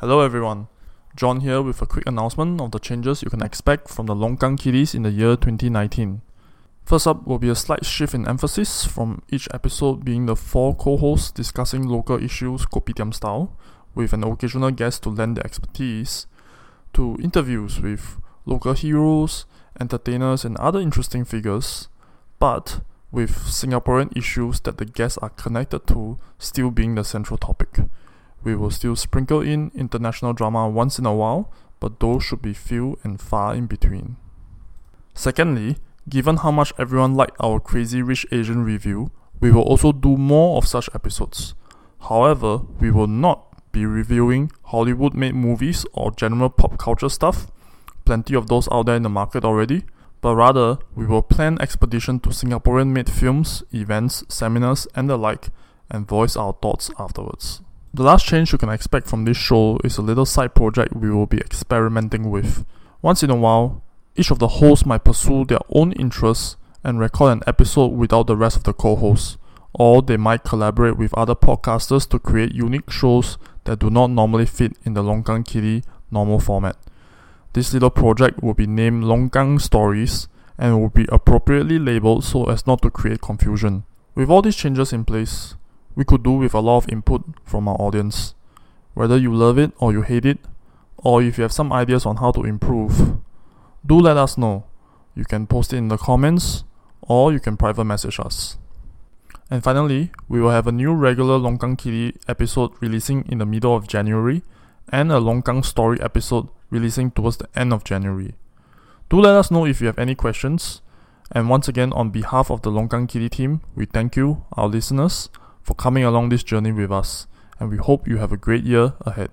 Hello everyone, John here with a quick announcement of the changes you can expect from the Longkang Kiddies in the year 2019. First up will be a slight shift in emphasis from each episode being the four co-hosts discussing local issues kopitiam style, with an occasional guest to lend their expertise, to interviews with local heroes, entertainers and other interesting figures, but with Singaporean issues that the guests are connected to still being the central topic. We will still sprinkle in international drama once in a while, but those should be few and far in between. Secondly, given how much everyone liked our Crazy Rich Asian review, we will also do more of such episodes. However, we will not be reviewing Hollywood made movies or general pop culture stuff, plenty of those out there in the market already, but rather we will plan expedition to Singaporean made films, events, seminars, and the like, and voice our thoughts afterwards. The last change you can expect from this show is a little side project we will be experimenting with. Once in a while, each of the hosts might pursue their own interests and record an episode without the rest of the co hosts, or they might collaborate with other podcasters to create unique shows that do not normally fit in the Longkang Kitty normal format. This little project will be named Longkang Stories and will be appropriately labeled so as not to create confusion. With all these changes in place, we could do with a lot of input from our audience. Whether you love it or you hate it, or if you have some ideas on how to improve, do let us know. You can post it in the comments or you can private message us. And finally, we will have a new regular Longkang Kitty episode releasing in the middle of January and a Longkang story episode releasing towards the end of January. Do let us know if you have any questions. And once again, on behalf of the Longkang Kitty team, we thank you, our listeners, for coming along this journey with us, and we hope you have a great year ahead.